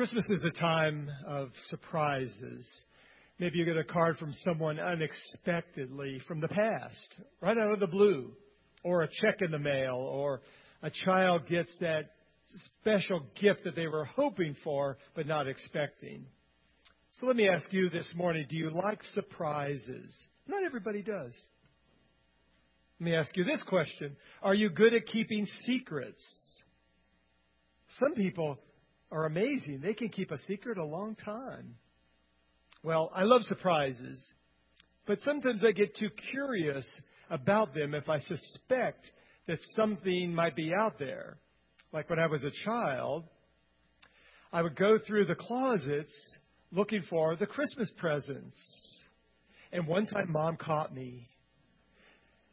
Christmas is a time of surprises. Maybe you get a card from someone unexpectedly from the past, right out of the blue, or a check in the mail, or a child gets that special gift that they were hoping for but not expecting. So let me ask you this morning do you like surprises? Not everybody does. Let me ask you this question Are you good at keeping secrets? Some people are amazing. They can keep a secret a long time. Well, I love surprises, but sometimes I get too curious about them if I suspect that something might be out there. Like when I was a child, I would go through the closets looking for the Christmas presents. And one time, mom caught me.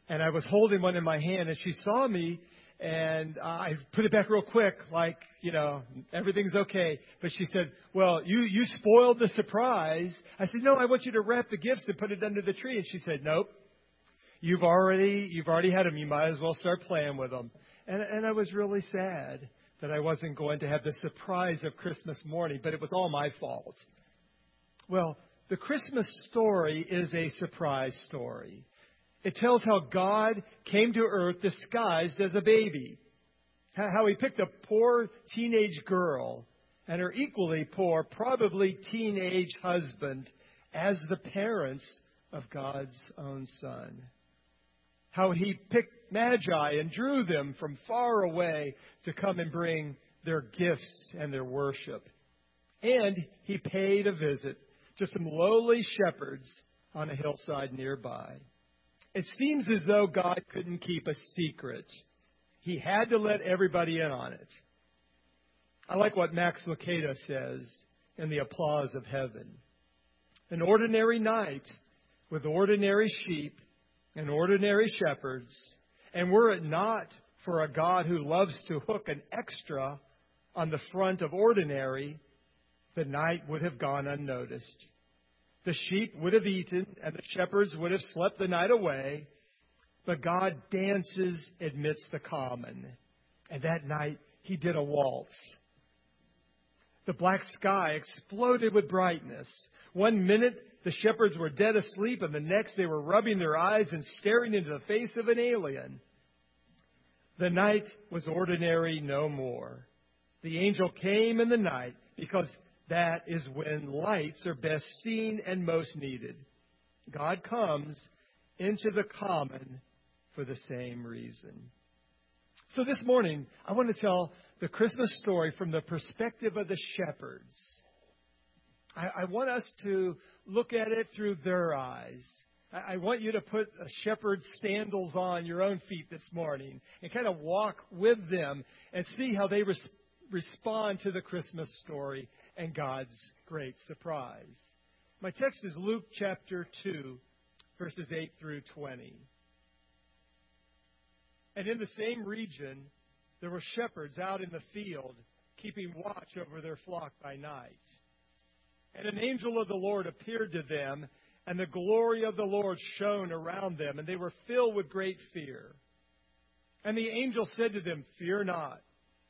And I was holding one in my hand, and she saw me and I put it back real quick, like, you know, everything's okay. But she said, well, you, you spoiled the surprise. I said, no, I want you to wrap the gifts and put it under the tree. And she said, nope. You've already, you've already had them. You might as well start playing with them. And, and I was really sad that I wasn't going to have the surprise of Christmas morning, but it was all my fault. Well, the Christmas story is a surprise story. It tells how God came to earth disguised as a baby. How he picked a poor teenage girl and her equally poor, probably teenage husband as the parents of God's own son. How he picked magi and drew them from far away to come and bring their gifts and their worship. And he paid a visit to some lowly shepherds on a hillside nearby. It seems as though God couldn't keep a secret. He had to let everybody in on it. I like what Max Lucado says in The Applause of Heaven. An ordinary night with ordinary sheep and ordinary shepherds, and were it not for a God who loves to hook an extra on the front of ordinary, the night would have gone unnoticed. The sheep would have eaten, and the shepherds would have slept the night away. But God dances amidst the common. And that night, he did a waltz. The black sky exploded with brightness. One minute, the shepherds were dead asleep, and the next, they were rubbing their eyes and staring into the face of an alien. The night was ordinary no more. The angel came in the night because that is when lights are best seen and most needed. God comes into the common for the same reason. So this morning, I want to tell the Christmas story from the perspective of the shepherds. I, I want us to look at it through their eyes. I, I want you to put a shepherd's sandals on your own feet this morning and kind of walk with them and see how they res- respond to the Christmas story and God's great surprise. My text is Luke chapter 2, verses 8 through 20. And in the same region, there were shepherds out in the field, keeping watch over their flock by night. And an angel of the Lord appeared to them, and the glory of the Lord shone around them, and they were filled with great fear. And the angel said to them, Fear not,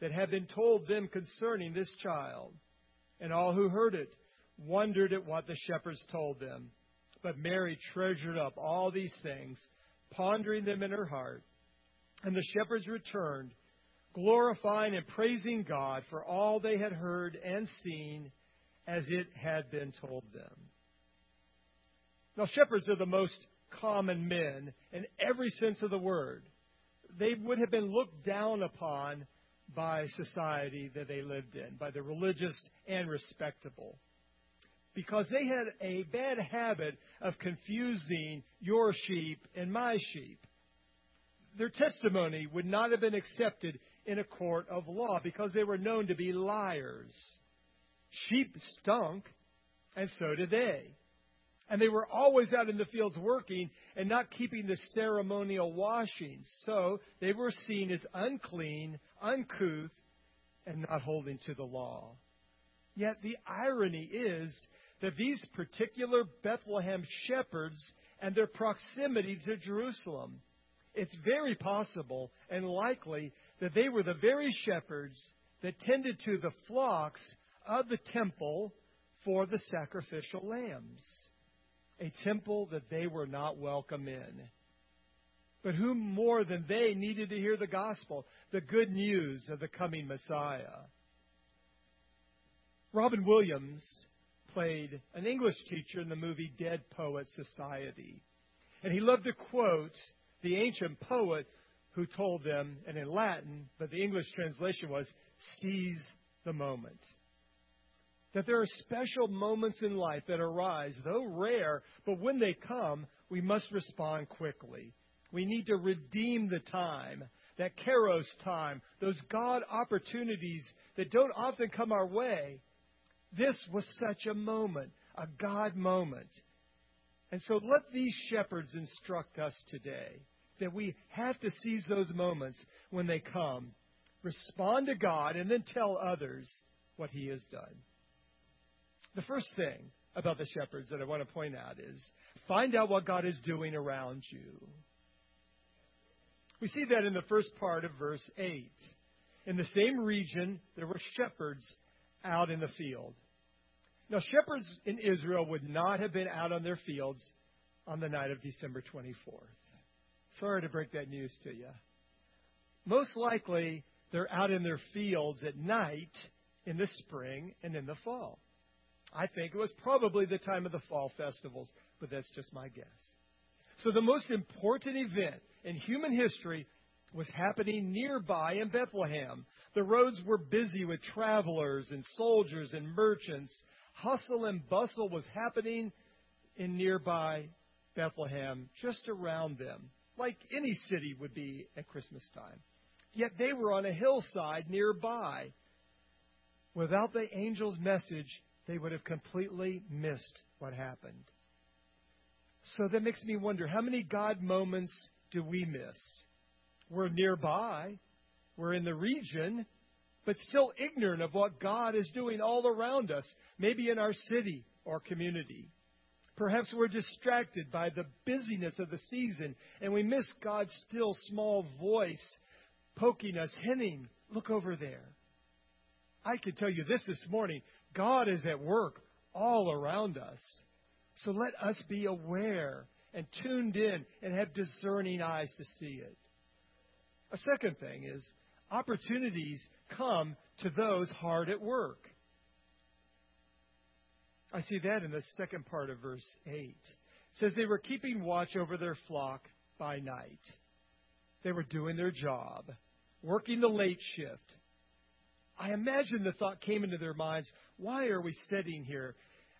that had been told them concerning this child. And all who heard it wondered at what the shepherds told them. But Mary treasured up all these things, pondering them in her heart. And the shepherds returned, glorifying and praising God for all they had heard and seen as it had been told them. Now, shepherds are the most common men in every sense of the word. They would have been looked down upon by society that they lived in, by the religious and respectable. Because they had a bad habit of confusing your sheep and my sheep. Their testimony would not have been accepted in a court of law because they were known to be liars. Sheep stunk, and so did they. And they were always out in the fields working and not keeping the ceremonial washings. So they were seen as unclean, uncouth, and not holding to the law. Yet the irony is that these particular Bethlehem shepherds and their proximity to Jerusalem, it's very possible and likely that they were the very shepherds that tended to the flocks of the temple for the sacrificial lambs a temple that they were not welcome in. But who more than they needed to hear the gospel, the good news of the coming Messiah? Robin Williams played an English teacher in the movie Dead Poet Society. And he loved to quote the ancient poet who told them, and in Latin, but the English translation was, seize the moment that there are special moments in life that arise, though rare, but when they come, we must respond quickly. We need to redeem the time, that Kairos time, those God opportunities that don't often come our way. This was such a moment, a God moment. And so let these shepherds instruct us today that we have to seize those moments when they come, respond to God, and then tell others what He has done. The first thing about the shepherds that I want to point out is find out what God is doing around you. We see that in the first part of verse 8. In the same region, there were shepherds out in the field. Now, shepherds in Israel would not have been out on their fields on the night of December 24th. Sorry to break that news to you. Most likely, they're out in their fields at night in the spring and in the fall. I think it was probably the time of the fall festivals, but that's just my guess. So the most important event in human history was happening nearby in Bethlehem. The roads were busy with travelers and soldiers and merchants. Hustle and bustle was happening in nearby Bethlehem, just around them, like any city would be at Christmas time. Yet they were on a hillside nearby. Without the angel's message, they would have completely missed what happened. So that makes me wonder how many God moments do we miss? We're nearby, we're in the region, but still ignorant of what God is doing all around us, maybe in our city or community. Perhaps we're distracted by the busyness of the season and we miss God's still small voice poking us, hinting, look over there. I can tell you this this morning God is at work all around us. So let us be aware and tuned in and have discerning eyes to see it. A second thing is opportunities come to those hard at work. I see that in the second part of verse 8. It says they were keeping watch over their flock by night. They were doing their job, working the late shift, I imagine the thought came into their minds why are we sitting here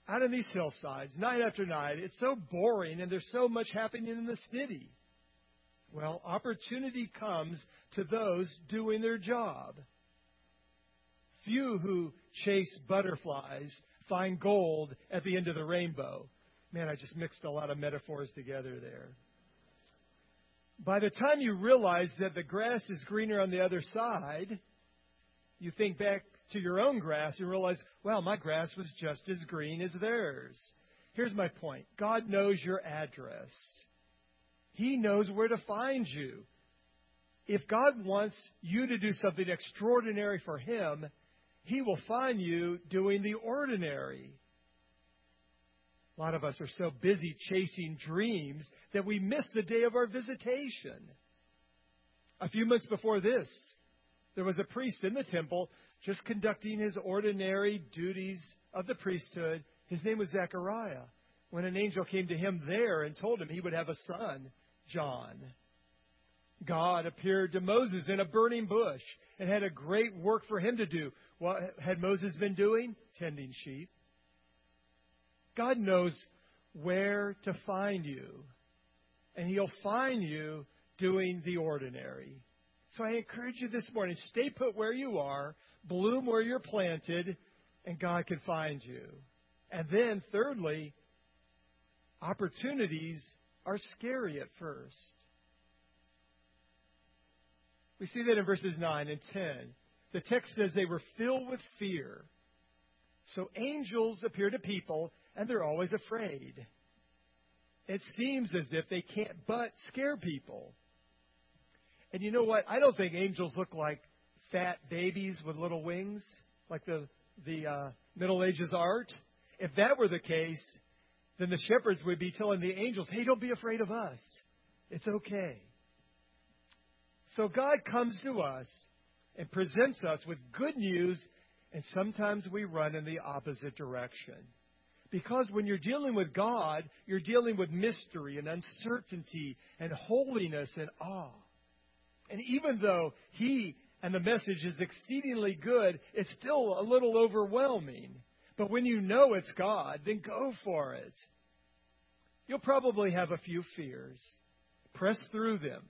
out on these hillsides night after night? It's so boring and there's so much happening in the city. Well, opportunity comes to those doing their job. Few who chase butterflies find gold at the end of the rainbow. Man, I just mixed a lot of metaphors together there. By the time you realize that the grass is greener on the other side, you think back to your own grass and realize, well, my grass was just as green as theirs. Here's my point God knows your address, He knows where to find you. If God wants you to do something extraordinary for Him, He will find you doing the ordinary. A lot of us are so busy chasing dreams that we miss the day of our visitation. A few months before this, there was a priest in the temple just conducting his ordinary duties of the priesthood. His name was Zechariah. when an angel came to him there and told him he would have a son, John. God appeared to Moses in a burning bush and had a great work for him to do. What had Moses been doing? Tending sheep. God knows where to find you, and He'll find you doing the ordinary. So I encourage you this morning stay put where you are, bloom where you're planted, and God can find you. And then, thirdly, opportunities are scary at first. We see that in verses 9 and 10. The text says they were filled with fear. So angels appear to people, and they're always afraid. It seems as if they can't but scare people. And you know what? I don't think angels look like fat babies with little wings, like the the uh, Middle Ages art. If that were the case, then the shepherds would be telling the angels, "Hey, don't be afraid of us. It's okay." So God comes to us and presents us with good news, and sometimes we run in the opposite direction. Because when you're dealing with God, you're dealing with mystery and uncertainty and holiness and awe. And even though He and the message is exceedingly good, it's still a little overwhelming. But when you know it's God, then go for it. You'll probably have a few fears. Press through them.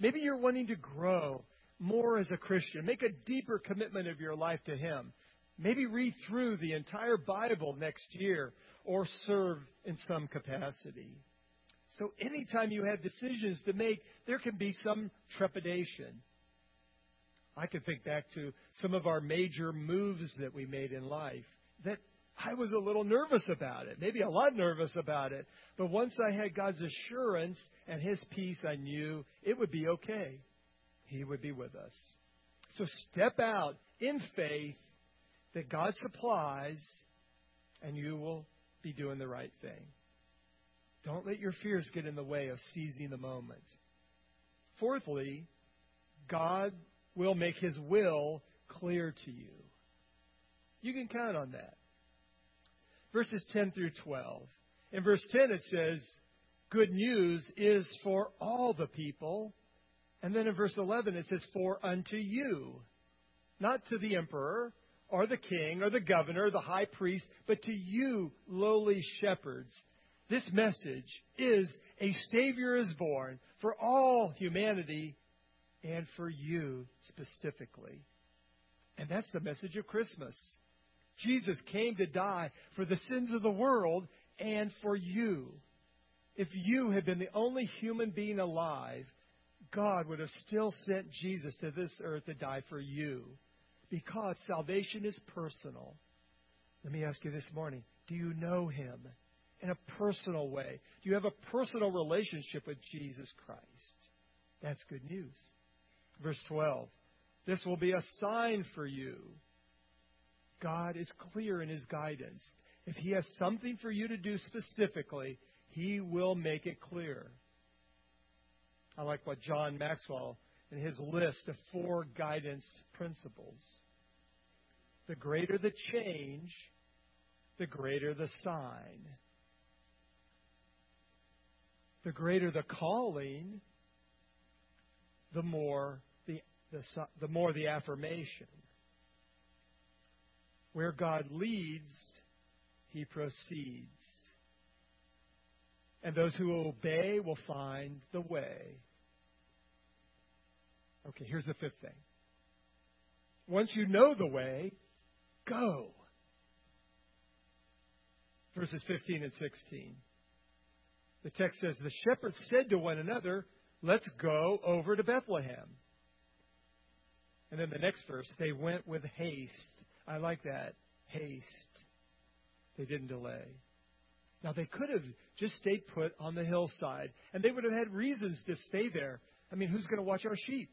Maybe you're wanting to grow more as a Christian. Make a deeper commitment of your life to Him. Maybe read through the entire Bible next year or serve in some capacity. So, anytime you have decisions to make, there can be some trepidation. I can think back to some of our major moves that we made in life that I was a little nervous about it, maybe a lot nervous about it. But once I had God's assurance and His peace, I knew it would be okay. He would be with us. So step out in faith that God supplies, and you will be doing the right thing. Don't let your fears get in the way of seizing the moment. Fourthly, God will make His will clear to you. You can count on that verses 10 through 12. In verse 10, it says, Good news is for all the people. And then in verse 11, it says, For unto you, not to the emperor or the king or the governor or the high priest, but to you, lowly shepherds. This message is a Savior is born for all humanity and for you specifically. And that's the message of Christmas. Jesus came to die for the sins of the world and for you. If you had been the only human being alive, God would have still sent Jesus to this earth to die for you because salvation is personal. Let me ask you this morning do you know him in a personal way? Do you have a personal relationship with Jesus Christ? That's good news. Verse 12 This will be a sign for you. God is clear in his guidance. If he has something for you to do specifically, he will make it clear. I like what John Maxwell in his list of four guidance principles. The greater the change, the greater the sign. The greater the calling, the more the, the, more the affirmation. Where God leads, he proceeds. And those who obey will find the way. Okay, here's the fifth thing. Once you know the way, go. Verses 15 and 16. The text says, The shepherds said to one another, Let's go over to Bethlehem. And then the next verse, they went with haste I like that. Haste. They didn't delay. Now, they could have just stayed put on the hillside, and they would have had reasons to stay there. I mean, who's going to watch our sheep?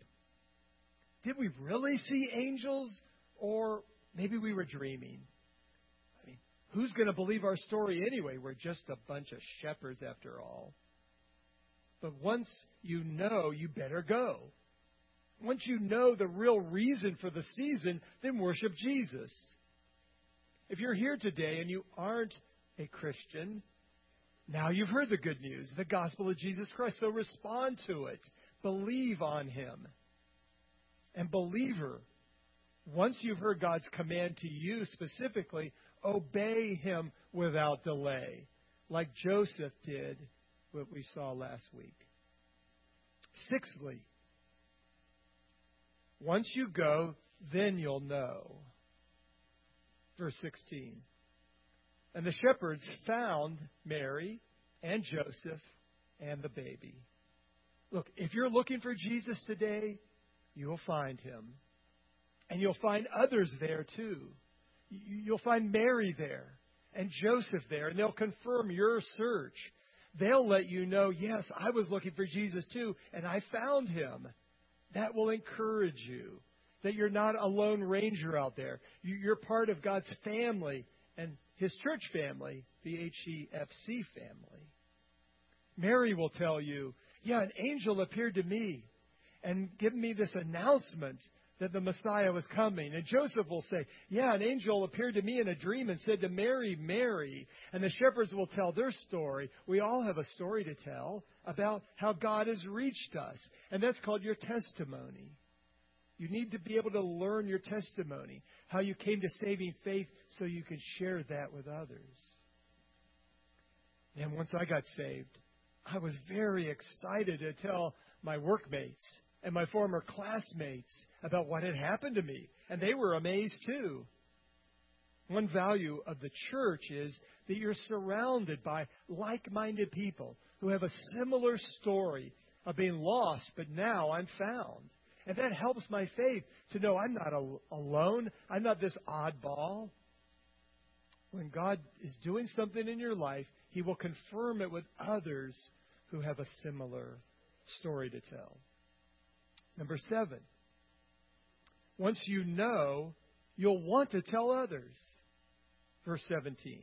Did we really see angels, or maybe we were dreaming? I mean, who's going to believe our story anyway? We're just a bunch of shepherds after all. But once you know, you better go. Once you know the real reason for the season, then worship Jesus. If you're here today and you aren't a Christian. Now you've heard the good news, the gospel of Jesus Christ. So respond to it. Believe on him. And believer, once you've heard God's command to you specifically, obey him without delay, like Joseph did, what we saw last week. Sixthly, once you go, then you'll know. Verse 16. And the shepherds found Mary and Joseph and the baby. Look, if you're looking for Jesus today, you will find him. And you'll find others there too. You'll find Mary there and Joseph there, and they'll confirm your search. They'll let you know, yes, I was looking for Jesus too, and I found him. That will encourage you that you're not a lone ranger out there. You're part of God's family and his church family, the HEFC family. Mary will tell you, yeah, an angel appeared to me and given me this announcement that the Messiah was coming. And Joseph will say, Yeah, an angel appeared to me in a dream and said to Mary, Mary. And the shepherds will tell their story. We all have a story to tell about how God has reached us. And that's called your testimony. You need to be able to learn your testimony, how you came to saving faith so you can share that with others. And once I got saved, I was very excited to tell my workmates and my former classmates about what had happened to me, and they were amazed too. One value of the church is that you're surrounded by like minded people who have a similar story of being lost, but now I'm found. And that helps my faith to know I'm not alone. I'm not this oddball. When God is doing something in your life, He will confirm it with others who have a similar story to tell. Number seven, once you know, you'll want to tell others. Verse 17.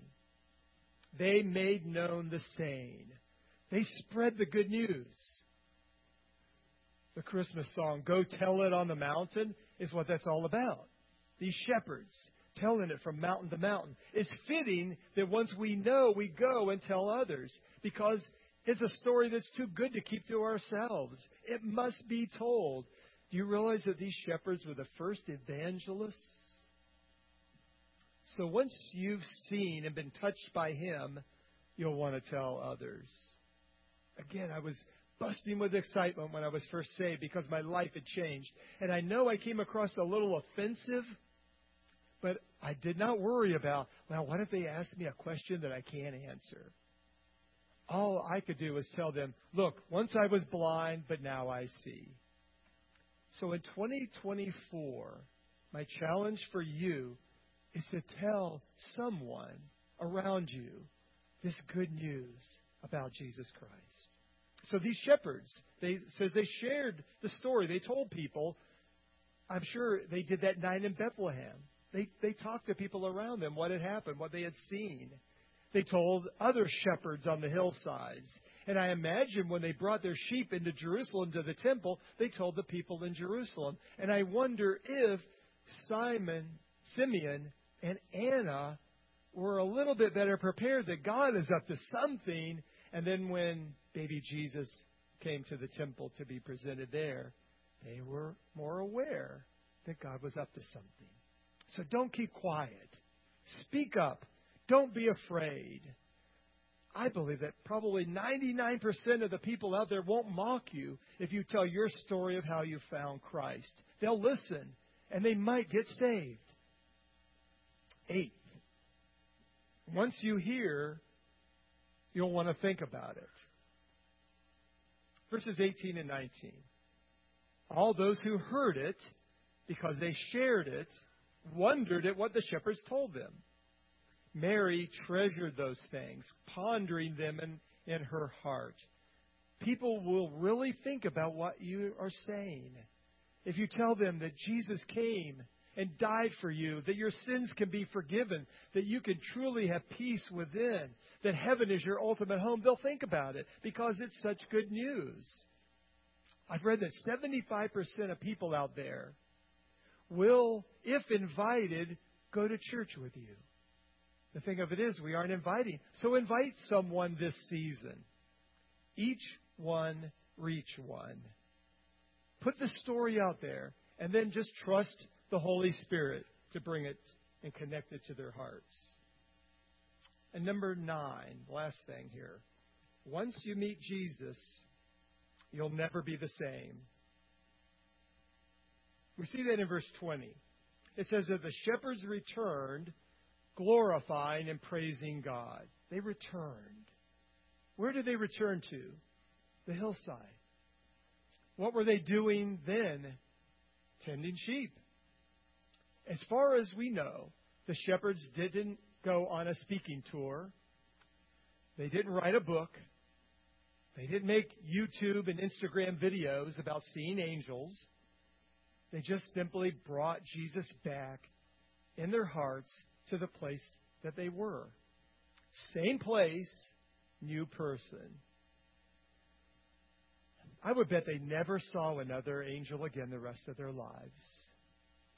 They made known the saying. They spread the good news. The Christmas song, Go Tell It on the Mountain, is what that's all about. These shepherds telling it from mountain to mountain. It's fitting that once we know, we go and tell others because it's a story that's too good to keep to ourselves. It must be told. Do you realize that these shepherds were the first evangelists? So once you've seen and been touched by him, you'll want to tell others. Again, I was busting with excitement when I was first saved because my life had changed. And I know I came across a little offensive, but I did not worry about, well, what if they ask me a question that I can't answer? All I could do was tell them, look, once I was blind, but now I see. So in 2024, my challenge for you is to tell someone around you this good news about Jesus Christ. So these shepherds, they says they shared the story. They told people. I'm sure they did that night in Bethlehem. They they talked to people around them what had happened, what they had seen. They told other shepherds on the hillsides. And I imagine when they brought their sheep into Jerusalem to the temple, they told the people in Jerusalem. And I wonder if Simon, Simeon, and Anna were a little bit better prepared that God is up to something. And then when baby Jesus came to the temple to be presented there, they were more aware that God was up to something. So don't keep quiet. Speak up. Don't be afraid. I believe that probably 99% of the people out there won't mock you if you tell your story of how you found Christ. They'll listen and they might get saved. Eighth, once you hear, you'll want to think about it. Verses 18 and 19. All those who heard it, because they shared it, wondered at what the shepherds told them. Mary treasured those things, pondering them in, in her heart. People will really think about what you are saying. If you tell them that Jesus came and died for you, that your sins can be forgiven, that you can truly have peace within, that heaven is your ultimate home, they'll think about it because it's such good news. I've read that 75% of people out there will, if invited, go to church with you. The thing of it is, we aren't inviting. So invite someone this season. Each one, reach one. Put the story out there, and then just trust the Holy Spirit to bring it and connect it to their hearts. And number nine, last thing here. Once you meet Jesus, you'll never be the same. We see that in verse 20. It says that the shepherds returned, glorifying and praising God. They returned. Where did they return to? The hillside. What were they doing then? Tending sheep. As far as we know, the shepherds didn't go on a speaking tour. They didn't write a book. They didn't make YouTube and Instagram videos about seeing angels. They just simply brought Jesus back in their hearts to the place that they were. Same place, new person. I would bet they never saw another angel again the rest of their lives.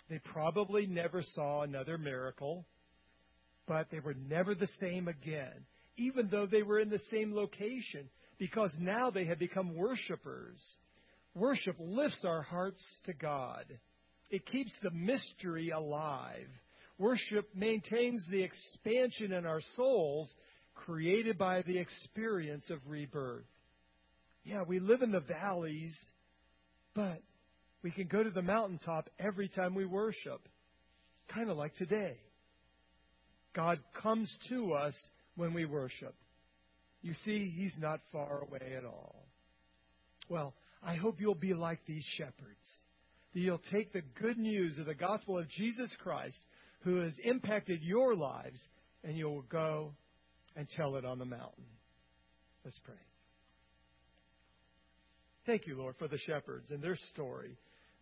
They probably never saw another miracle, but they were never the same again, even though they were in the same location, because now they had become worshipers. Worship lifts our hearts to God. It keeps the mystery alive. Worship maintains the expansion in our souls created by the experience of rebirth. Yeah, we live in the valleys, but we can go to the mountaintop every time we worship, kind of like today. God comes to us when we worship. You see, He's not far away at all. Well, I hope you'll be like these shepherds. That you'll take the good news of the gospel of Jesus Christ, who has impacted your lives, and you'll go and tell it on the mountain. Let's pray. Thank you, Lord, for the shepherds and their story.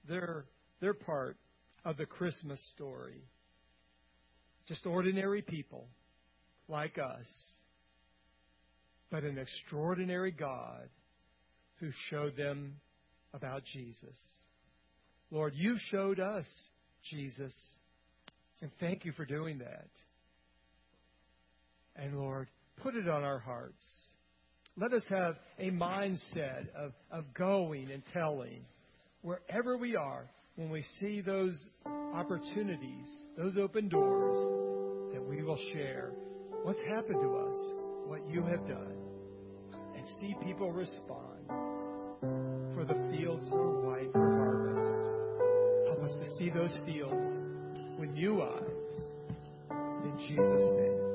They're, they're part of the Christmas story. Just ordinary people like us, but an extraordinary God who showed them about Jesus. Lord, you showed us Jesus, and thank you for doing that. And Lord, put it on our hearts. Let us have a mindset of, of going and telling wherever we are when we see those opportunities, those open doors, that we will share what's happened to us, what you have done, and see people respond. For the fields are white for harvest. Help us to see those fields with new eyes. In Jesus' name.